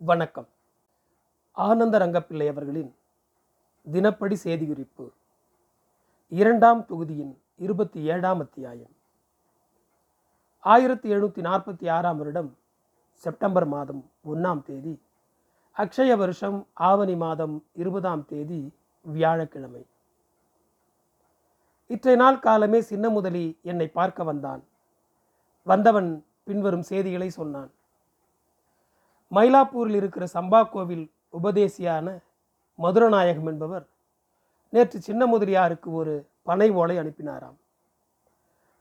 வணக்கம். ஆனந்த ரங்கப்பிள்ளை அவர்களின் தினப்படி செய்திகுறிப்பு இரண்டாம் தொகுதியின் இருபத்தி ஏழாம் அத்தியாயம். ஆயிரத்தி எழுநூற்றி நாற்பத்தி ஆறாம் வருடம் செப்டம்பர் மாதம் ஒன்றாம் தேதி அக்ஷய வருஷம் ஆவணி மாதம் இருபதாம் தேதி வியாழக்கிழமை. இற்றை நாள் காலமே சின்ன முதலி என்னை பார்க்க வந்தான். வந்தவன் பின்வரும் செய்திகளை சொன்னான். மயிலாப்பூரில் இருக்கிற சம்பா கோவில் உபதேசியான மதுரநாயகம் என்பவர் நேற்று சின்ன முதலியாருக்கு ஒரு பனை ஓலை அனுப்பினாராம்.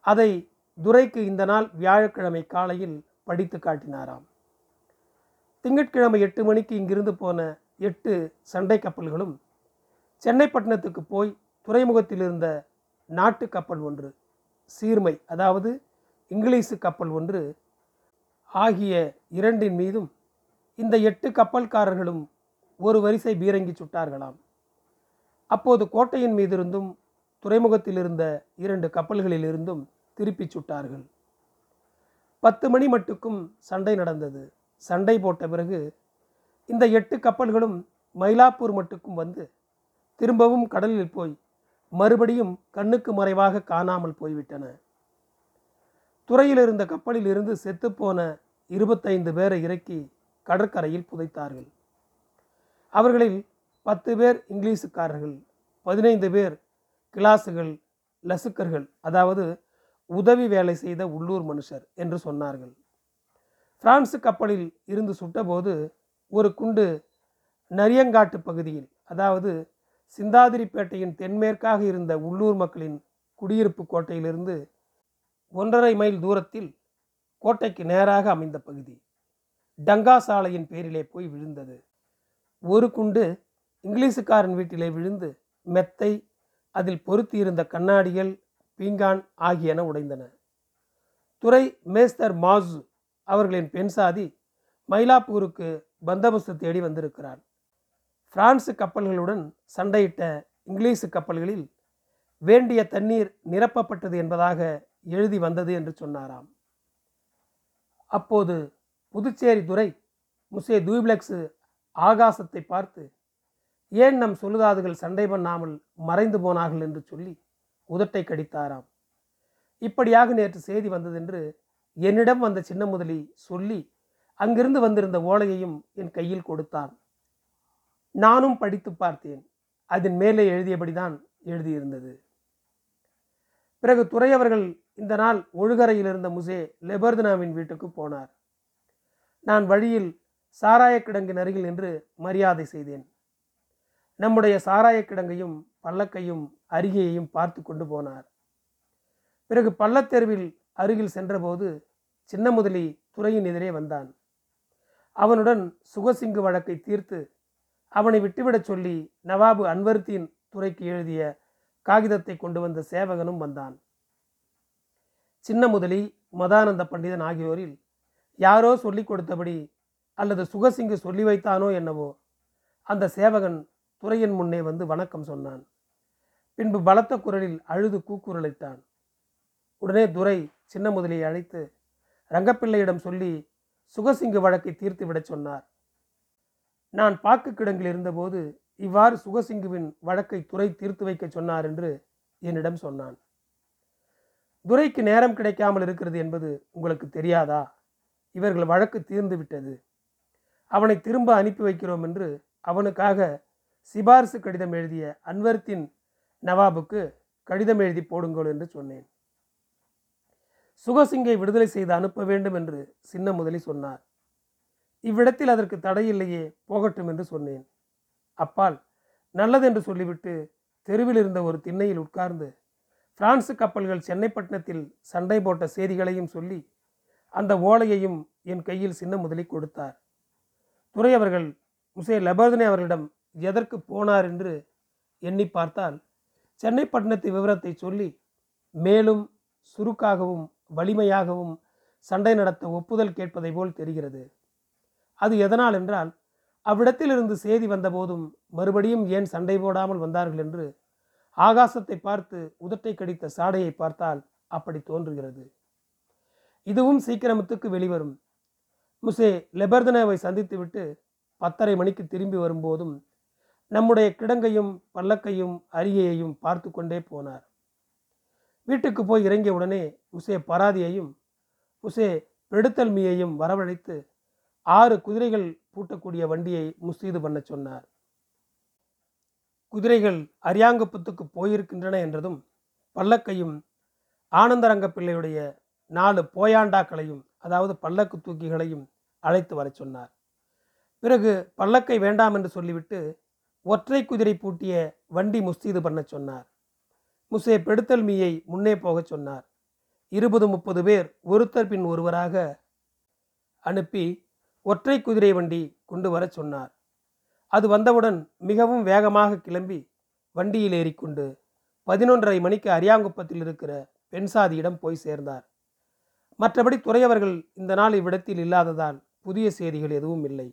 அதை துரைக்கு இந்த நாள் வியாழக்கிழமை காலையில் படித்து காட்டினாராம். திங்கட்கிழமை எட்டு மணிக்கு இங்கிருந்து போன எட்டு சண்டை கப்பல்களும் சென்னைப்பட்டினத்துக்கு போய் துறைமுகத்தில் இருந்த நாட்டு கப்பல் ஒன்று சீர்மை அதாவது இங்கிலீஷு கப்பல் ஒன்று ஆகிய இரண்டின் மீதும் இந்த எட்டு கப்பல்காரர்களும் ஒரு வரிசை பீரங்கி சுட்டார்களாம். அப்போது கோட்டையின் மீதிருந்தும் துறைமுகத்தில் இருந்த இரண்டு கப்பல்களிலிருந்தும் திருப்பிச் சுட்டார்கள். பத்து மணி மட்டுக்கும் சண்டை நடந்தது. சண்டை போட்ட பிறகு இந்த எட்டு கப்பல்களும் மயிலாப்பூர் மட்டுக்கும் வந்து திரும்பவும் கடலில் போய் மறுபடியும் கண்ணுக்கு மறைவாக காணாமல் போய்விட்டன. துறையில் இருந்த கப்பலில் இருந்து செத்துப்போன இருபத்தைந்து பேரை இறக்கி கடற்கரையில் புதைத்தார்கள். அவர்களில் பத்து பேர் இங்கிலீஷுக்காரர்கள் பதினைந்து பேர் கிளாஸுகள் லசுக்கர்கள் அதாவது உதவி வேலை செய்த உள்ளூர் மனுஷர் என்று சொன்னார்கள். பிரான்சு கப்பலில் இருந்து சுட்டபோது ஒரு குண்டு நரியங்காட்டு பகுதியில் அதாவது சிந்தாதிரிப்பேட்டையின் தென்மேற்காக இருந்த உள்ளூர் மக்களின் குடியிருப்பு கோட்டையிலிருந்து ஒன்றரை மைல் தூரத்தில் கோட்டைக்கு நேராக அமைந்த பகுதி. டங்கா சாலையின் பேரிலே போய் விழுந்தது. ஒரு குண்டு இங்கிலீஷுக்காரன் வீட்டிலே விழுந்து மெத்தை அதில் பொருத்தியிருந்த கண்ணாடிகள் பீங்கான் ஆகியன உடைந்தன. துறை மேஸ்தர் மாசு அவர்களின் பெண் சாதி மயிலாப்பூருக்கு பந்தோபஸ்து தேடி வந்திருக்கிறார். பிரான்சு கப்பல்களுடன் சண்டையிட்ட இங்கிலீஷு கப்பல்களில் வேண்டிய தண்ணீர் நிரப்பப்பட்டது என்பதாக எழுதி வந்தது என்று சொன்னாராம். அப்போது புதுச்சேரி துறை முசே தூப்ளெக்ஸு ஆகாசத்தை பார்த்து ஏன் நம் சொல்லுதாதுகள் சண்டை பண்ணாமல் மறைந்து போனார்கள்? என்று சொல்லி உதட்டை கடித்தாராம். இப்படியாக நேற்று செய்தி வந்ததென்று என்னிடம் வந்த சின்ன முதலி சொல்லி அங்கிருந்து வந்திருந்த ஓலையையும் என் கையில் கொடுத்தான். நானும் படித்து பார்த்தேன். அதன் மேலே எழுதியபடிதான் எழுதியிருந்தது. பிறகு துறையவர்கள் இந்த நாள் ஒழுகரையில் இருந்த முசே லெபர்தனாவின் வீட்டுக்கு போனார். நான் வழியில் சாராயக்கிடங்கு அருகில் நின்று மரியாதை செய்தேன். நம்முடைய சாராயக்கிடங்கையும் பல்லக்கையும் அருகேயையும் பார்த்து கொண்டு போனார். பிறகு பள்ளத்தெருவில் அருகில் சென்றபோது சின்ன முதலி துறையின் எதிரே வந்தான். அவனுடன் சுகசிங்கு வழக்கை தீர்த்து அவனை விட்டுவிடச் சொல்லி நவாபு அன்வர்த்தியின் துறைக்கு எழுதிய காகிதத்தை கொண்டு வந்த சேவகனும் வந்தான். சின்ன முதலி மதானந்த பண்டிதன் ஆகியோரில் யாரோ சொல்லிக் கொடுத்தபடி அல்லது சுகசிங்கு சொல்லி வைத்தானோ என்னவோ அந்த சேவகன் துறையின் முன்னே வந்து வணக்கம் சொன்னான். பின்பு பலத்த குரலில் அழுது கூக்குரலைத்தான் உடனே துரை சின்ன முதலியை அழைத்து ரங்கப்பிள்ளையிடம் சொல்லி சுகசிங்கு வழக்கை தீர்த்து விடச் சொன்னார். நான் பாக்கு கிடங்கில் இருந்தபோது இவ்வாறு சுகசிங்குவின் வழக்கை துறை தீர்த்து வைக்க சொன்னார் என்று என்னிடம் சொன்னான். துரைக்கு நேரம் கிடைக்காமல் இருக்கிறது என்பது உங்களுக்கு தெரியாதா? இவர்கள் வழக்கு தீர்ந்து விட்டது. அவனை திரும்ப அனுப்பி வைக்கிறோம் என்று அவனுக்காக சிபாரிசு கடிதம் எழுதிய அன்வர்த்தின் நவாபுக்கு கடிதம் எழுதி போடுங்கள் என்று சொன்னேன். சுகசிங்கை விடுதலை செய்து அனுப்ப வேண்டும் என்று சின்ன முதலி சொன்னார். இவ்விடத்தில் அதற்கு தடையில்லையே போகட்டும் என்று சொன்னேன். அப்பால் நல்லதென்று சொல்லிவிட்டு தெருவில் இருந்த ஒரு திண்ணையில் உட்கார்ந்து பிரான்சு கப்பல்கள் சென்னைப்பட்டினத்தில் சண்டை போட்ட செய்திகளையும் சொல்லி அந்த ஓலையையும் என் கையில் சின்ன முதலி கொடுத்தார். துறை அவர்கள் முசே லெபர்தனே அவர்களிடம் எதற்கு போனார் என்று எண்ணி பார்த்தால் சென்னைப்பட்டினத்து விவரத்தை சொல்லி மேலும் சுருக்காகவும் வலிமையாகவும் சண்டை நடத்த ஒப்புதல் கேட்பதை போல் தெரிகிறது. அது எதனால் என்றால் அவ்விடத்திலிருந்து செய்தி வந்தபோதும் மறுபடியும் ஏன் சண்டை போடாமல் வந்தார்கள் என்று ஆகாசத்தை பார்த்து உதட்டை கடித்த சாடையை பார்த்தால் அப்படி தோன்றுகிறது. இதுவும் சீக்கிரமத்துக்கு வெளிவரும். முசே லெபர்தனேவை சந்தித்துவிட்டு பத்தரை மணிக்கு திரும்பி வரும்போதும் நம்முடைய கிடங்கையும் பல்லக்கையும் அரியையையும் பார்த்து கொண்டே போனார். வீட்டுக்கு போய் இறங்கிய உடனே முசே பராதியையும் முசே பெடுத்தல்மியையும் வரவழைத்து ஆறு குதிரைகள் பூட்டக்கூடிய வண்டியை முஸ்தீது பண்ண சொன்னார். குதிரைகள் அரியாங்குப்பத்துக்கு போயிருக்கின்றன என்றதும் பல்லக்கையும் ஆனந்தரங்க பிள்ளையுடைய நாலு போயாண்டாக்களையும் அதாவது பல்லக்கு தூக்கிகளையும் அழைத்து வரச் சொன்னார். பிறகு பல்லக்கை வேண்டாம் என்று சொல்லிவிட்டு ஒற்றை குதிரை பூட்டிய வண்டி முஸ்தீது பண்ண சொன்னார். முசே பெடுத்தல் மீயை முன்னே போகச் சொன்னார். இருபது முப்பது பேர் ஒருத்தர் பின் ஒருவராக அனுப்பி ஒற்றை குதிரை வண்டி கொண்டு வரச் சொன்னார். அது வந்தவுடன் மிகவும் வேகமாக கிளம்பி வண்டியில் ஏறிக்கொண்டு பதினொன்றரை மணிக்கு அரியாங்குப்பத்தில் இருக்கிற பெண்சாதியிடம் போய் சேர்ந்தார். மற்றபடி துறையவர்கள் இந்த நாள் இவ்விடத்தில் இல்லாததால் புதிய செய்திகள் எதுவும் இல்லை.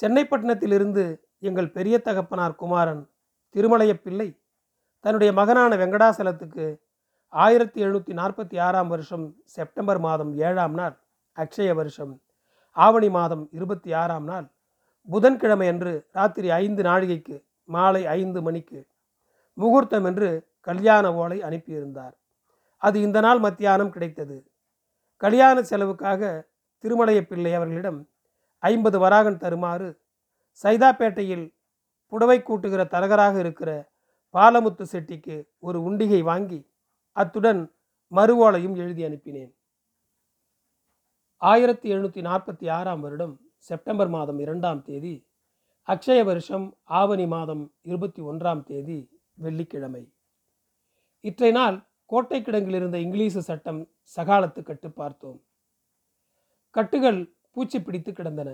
சென்னைப்பட்டினத்திலிருந்து எங்கள் பெரிய தகப்பனார் குமாரன் திருமலைய பிள்ளை தன்னுடைய மகனான வெங்கடாசலத்துக்கு ஆயிரத்தி எழுநூற்றி நாற்பத்தி ஆறாம் வருஷம் செப்டம்பர் மாதம் ஏழாம் நாள் அக்ஷய வருஷம் ஆவணி மாதம் இருபத்தி ஆறாம் நாள் புதன்கிழமை அன்று ராத்திரி ஐந்து நாழிகைக்கு மாலை ஐந்து மணிக்கு முகூர்த்தம் என்று கல்யாண ஓலை அனுப்பியிருந்தார். அது இந்த நாள் மத்தியானம் கிடைத்தது. கல்யாண செலவுக்காக திருமலைய பிள்ளை அவர்களிடம் ஐம்பது வராகன் தருமாறு சைதாப்பேட்டையில் புடவை கூட்டுகிற தரகராக இருக்கிற பாலமுத்து செட்டிக்கு ஒரு உண்டிகை வாங்கி அத்துடன் மறுவோலையும் எழுதி அனுப்பினேன். ஆயிரத்தி எழுநூற்றி நாற்பத்தி ஆறாம் வருடம் செப்டம்பர் மாதம் இரண்டாம் தேதி அக்ஷய வருஷம் ஆவணி மாதம் இருபத்தி ஒன்றாம் தேதி வெள்ளிக்கிழமை. இற்றை நாள் கோட்டை கிடங்கில் இருந்த இங்கிலீஷு சட்டம் சகாலத்து கட்டு பார்த்தோம். கட்டுகள் பூச்சி பிடித்து கிடந்தன.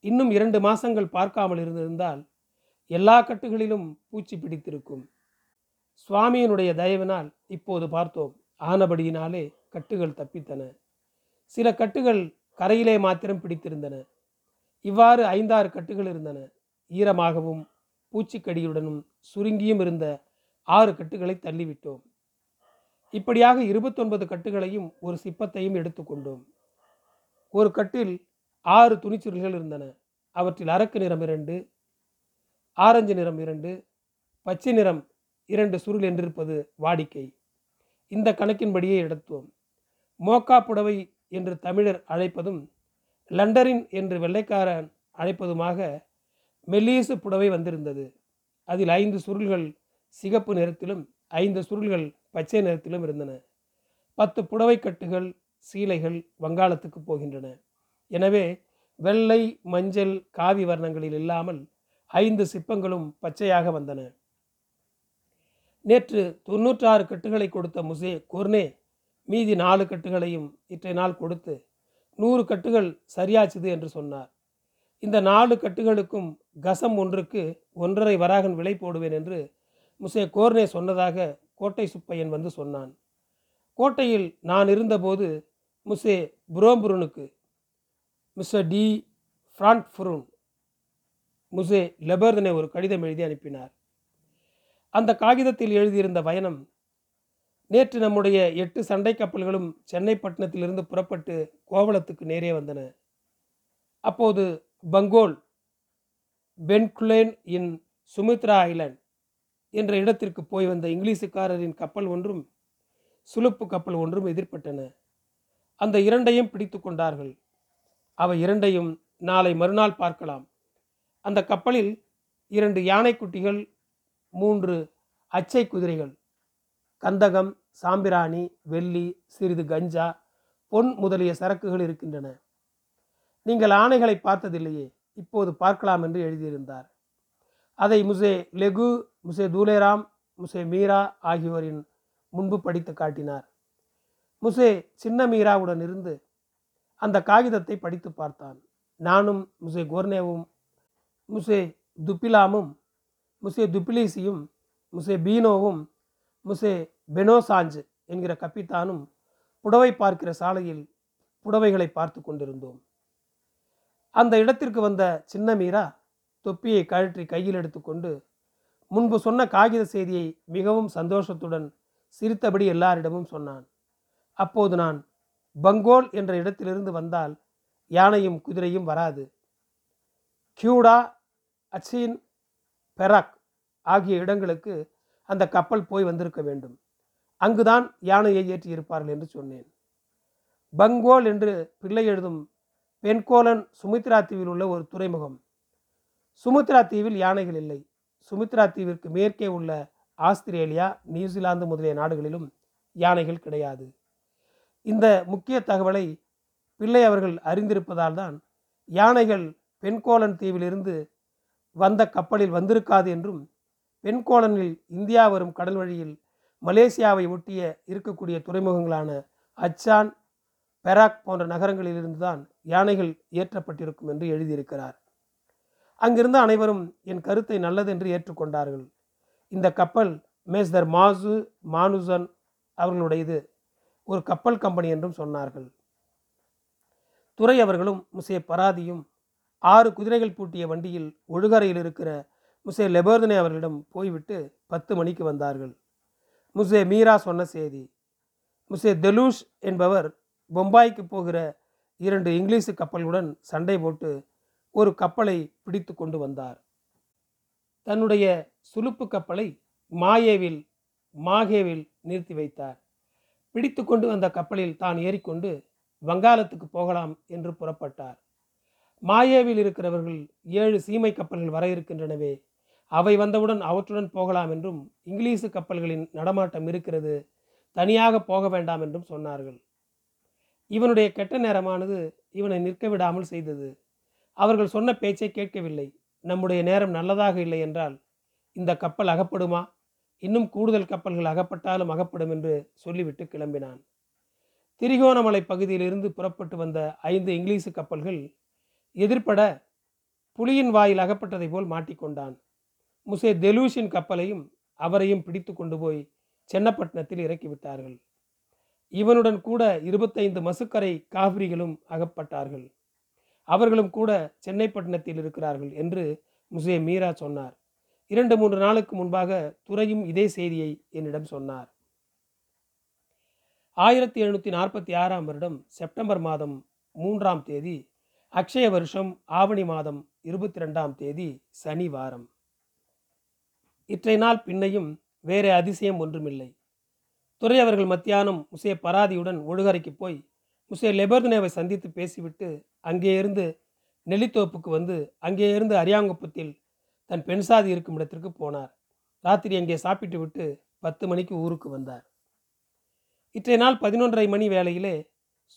இன்னும் இரண்டு மாசங்கள் பார்க்காமல் இருந்திருந்தால் எல்லா கட்டுகளிலும் பூச்சி பிடித்திருக்கும். சுவாமியினுடைய தயவினால் இப்போது பார்த்தோம். ஆனபடியினாலே கட்டுகள் தப்பித்தன. சில கட்டுகள் கரையிலே மாத்திரம் பிடித்திருந்தன. இவ்வாறு ஐந்தாறு கட்டுகள் இருந்தன. ஈரமாகவும் பூச்சிக்கடியுடனும் சுருங்கியும் இருந்த ஆறு கட்டுகளை தள்ளிவிட்டோம். இப்படியாக இருபத்தொன்பது கட்டுகளையும் ஒரு சிப்பத்தையும் எடுத்துக்கொண்டோம். ஒரு கட்டில் ஆறு துணிச்சுருள்கள் இருந்தன. அவற்றில் அரக்கு நிறம் இரண்டு ஆரஞ்சு நிறம் இரண்டு பச்சை நிறம் இரண்டு சுருள் என்றிருப்பது வாடிக்கை. இந்த கணக்கின்படியே எடுத்தோம். மோக்கா புடவை என்று தமிழர் அழைப்பதும் லண்டரின் என்று வெள்ளைக்காரன் அழைப்பதுமாக மெல்லீசு புடவை வந்திருந்தது. அதில் ஐந்து சுருள்கள் சிகப்பு நிறத்திலும் ஐந்து சுருள்கள் பச்சை நிறத்திலும் இருந்தன. பத்து புடவை கட்டுகள் சீலைகள் வங்காளத்துக்கு போகின்றன. எனவே வெள்ளை மஞ்சள் காவி வர்ணங்களில் இல்லாமல் ஐந்து சிப்பங்களும் பச்சையாக வந்தன. நேற்று தொன்னூற்றாறு கட்டுகளை கொடுத்த முசே குர்னே மீதி நாலு கட்டுகளையும் இற்றை நாள் கொடுத்து நூறு கட்டுகள் சரியாச்சுது என்று சொன்னார். இந்த நாலு கட்டுகளுக்கும் கசம் ஒன்றுக்கு ஒன்றரை வராகன் விலை போடுவேன் என்று முசே கோர்னே சொன்னதாக கோட்டை சுப்பையன் வந்து சொன்னான். கோட்டையில் நான் இருந்தபோது முசே புரோம்புருனுக்கு மிஸ்டர் டி. ஃப்ரான்ட்ஃபுருன் முசே லெபர்தனை ஒரு கடிதம் எழுதி அனுப்பினார். அந்த காகிதத்தில் எழுதியிருந்த பயணம் நேற்று நம்முடைய எட்டு சண்டை கப்பல்களும் சென்னை பட்டணத்திலிருந்து புறப்பட்டு கோவளத்துக்கு நேரே வந்தன. அப்போது பங்கோல் பென்குலேன் இன் சுமித்ரா ஐலண்ட் என்ற இடத்திற்கு போய் வந்த இங்கிலீஷுக்காரரின் கப்பல் ஒன்றும் சுலுப்பு கப்பல் ஒன்றும் எதிர்பட்டன. அந்த இரண்டையும் பிடித்து கொண்டார்கள். அவை இரண்டையும் நாளை மறுநாள் பார்க்கலாம். அந்த கப்பலில் இரண்டு யானைக்குட்டிகள் மூன்று அச்சை குதிரைகள் கந்தகம் சாம்பிராணி வெள்ளி சிறிது கஞ்சா பொன் முதலிய சரக்குகள் இருக்கின்றன. நீங்கள் ஆணைகளை பார்த்ததில்லையே இப்போது பார்க்கலாம் என்று எழுதியிருந்தார். அதை முசே லெகு முசே தூலேராம் முசே மீரா ஆகியோரின் முன்பு படித்து காட்டினார். முசே சின்ன மீராவுடன் இருந்து அந்த காகிதத்தை படித்து பார்த்தான். நானும் முசே கோர்னேவும் முசே துப்பிலாமும் முசே துப்பிலீசியும் முசே பீனோவும் முசே பெனோசாஞ்சு என்கிற கப்பித்தானும் புடவை பார்க்கிற சாலையில் புடவைகளை பார்த்து கொண்டிருந்தோம். அந்த இடத்திற்கு வந்த சின்ன மீரா தொப்பியை கழற்றி கையில் எடுத்துக்கொண்டு முன்பு சொன்ன காகித செய்தியை மிகவும் சந்தோஷத்துடன் சிரித்தபடி எல்லாரிடமும் சொன்னான். அப்போது நான் பங்கோல் என்ற இடத்திலிருந்து வந்தால் யானையும் குதிரையும் வராது. கியூடா அச்சின் பெராக் ஆகிய இடங்களுக்கு அந்த கப்பல் போய் வந்திருக்க வேண்டும். அங்குதான் யானையை ஏற்றியிருப்பார்கள் என்று சொன்னேன். பங்கோல் என்று பிள்ளை எழுதும் பென்கோலன் சுமித்ரா தீவில் உள்ள ஒரு துறைமுகம். சுமித்ரா தீவில் யானைகள் இல்லை. சுமித்ரா தீவிற்கு மேற்கே உள்ள ஆஸ்திரேலியா நியூசிலாந்து முதலிய நாடுகளிலும் யானைகள் கிடையாது. இந்த முக்கிய தகவலை பிள்ளை அவர்கள் அறிந்திருப்பதால் தான் யானைகள் பெண்கோலன் தீவிலிருந்து வந்த கப்பலில் வந்திருக்காது என்றும் பெண்கோலனில் இந்தியா வரும் கடல் வழியில் மலேசியாவை ஒட்டிய இருக்கக்கூடிய துறைமுகங்களான அச்சான் பெராக் போன்ற நகரங்களிலிருந்து தான் யானைகள் ஏற்றப்பட்டிருக்கும் என்று எழுதியிருக்கிறார். அங்கிருந்த அனைவரும் என் கருத்தை நல்லது என்று ஏற்றுக்கொண்டார்கள். இந்த கப்பல் மேஸ்தர் மாசு மானுசன் அவர்களுடையது. ஒரு கப்பல் கம்பெனி என்றும் சொன்னார்கள். துறை அவர்களும் முசே பராதியும் ஆறு குதிரைகள் பூட்டிய வண்டியில் ஒழுகரையில் இருக்கிற முசே லெபர்தனே அவர்களிடம் போய்விட்டு பத்து மணிக்கு வந்தார்கள். முசே மீரா சொன்ன செய்தி முசே தெலூஷ் என்பவர் பொம்பாய்க்கு போகிற இரண்டு இங்கிலீஷு கப்பல்களுடன் சண்டை போட்டு ஒரு கப்பலை பிடித்து கொண்டு வந்தார். தன்னுடைய சுலுப்பு கப்பலை மாயேவில் மாகேவில் நிறுத்தி வைத்தார். பிடித்து கொண்டு வந்த கப்பலில் தான் ஏறிக்கொண்டு வங்காளத்துக்கு போகலாம் என்று புறப்பட்டார். மாயேவில் இருக்கிறவர்கள் ஏழு சீமை கப்பல்கள் வர இருக்கின்றனவே அவை வந்தவுடன் அவற்றுடன் போகலாம் என்றும் இங்கிலீஷு கப்பல்களின் நடமாட்டம் இருக்கிறது தனியாக போக வேண்டாம் என்றும் சொன்னார்கள். இவனுடைய கெட்ட நேரமானது இவனை நிற்க விடாமல் செய்தது. அவர்கள் சொன்ன பேச்சை கேட்கவில்லை. நம்முடைய நேரம் நல்லதாக இல்லை என்றால் இந்த கப்பல் அகப்படுமா? இன்னும் கூடுதல் கப்பல்கள் அகப்பட்டாலும் அகப்படும் என்று சொல்லிவிட்டு கிளம்பினான். திரிகோணமலை பகுதியிலிருந்து புறப்பட்டு வந்த ஐந்து இங்கிலீஷு கப்பல்கள் எதிர்ப்பட புலியின் வாயில் அகப்பட்டதை போல் மாட்டிக்கொண்டான் முசே தெலூஷின் கப்பலையும் அவரையும் பிடித்து கொண்டு போய் சென்னப்பட்டினத்தில் இறக்கிவிட்டார்கள் இவனுடன் கூட இருபத்தைந்து மசுக்கரை காவிரிகளும் அகப்பட்டார்கள். அவர்களும் கூட சென்னைப்பட்டினத்தில் இருக்கிறார்கள் என்று முசே மீரா சொன்னார். இரண்டு மூன்று நாளுக்கு முன்பாக துறையும் இதே செய்தியை என்னிடம் சொன்னார். ஆயிரத்தி எழுநூற்றி நாற்பத்தி ஆறாம் வருடம் செப்டம்பர் மாதம் மூன்றாம் தேதி அக்ஷய வருஷம் ஆவணி மாதம் இருபத்தி ரெண்டாம் தேதி சனி வாரம். இற்றை நாள் பின்னையும் வேறு அதிசயம் ஒன்றுமில்லை. துறை அவர்கள் மத்தியானம் முசே பராதியுடன் ஒழுகரைக்கு போய் முசே லெபர்தனேவை சந்தித்து பேசிவிட்டு அங்கே இருந்து நெல்லித்தோப்புக்கு வந்து அங்கே இருந்து அரியாங்குப்பத்தில் தன் பெண் சாதி இருக்கும் இடத்திற்கு போனார். ராத்திரி அங்கே சாப்பிட்டு விட்டு பத்து மணிக்கு ஊருக்கு வந்தார். இற்றைய நாள் பதினொன்றரை மணி வேளையிலே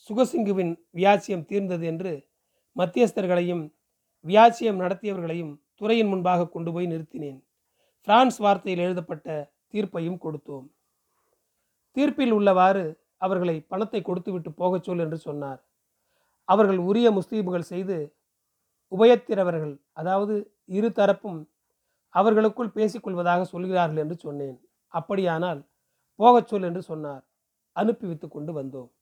சுகசிங்குவின் வியாச்சியம் தீர்ந்தது என்று மத்தியஸ்தர்களையும் வியாச்சியம் நடத்தியவர்களையும் துறையின் முன்பாக கொண்டு போய் நிறுத்தினேன். பிரான்ஸ் வார்த்தையில் எழுதப்பட்ட தீர்ப்பையும் கொடுத்தோம். தீர்ப்பில் உள்ளவாறு அவர்களை பணத்தை கொடுத்துவிட்டு போகச் சொல் என்று சொன்னார். அவர்கள் உரிய முஸ்லீம்கள் செய்து உபயத்திரவர்கள் அதாவது இரு தரப்பும் அவர்களுக்குள் பேசிக்கொள்வதாக சொல்கிறார்கள் என்று சொன்னேன். அப்படியானால் போகச் சொல் என்று சொன்னார். அனுப்பி வைத்து கொண்டு வந்தோம்.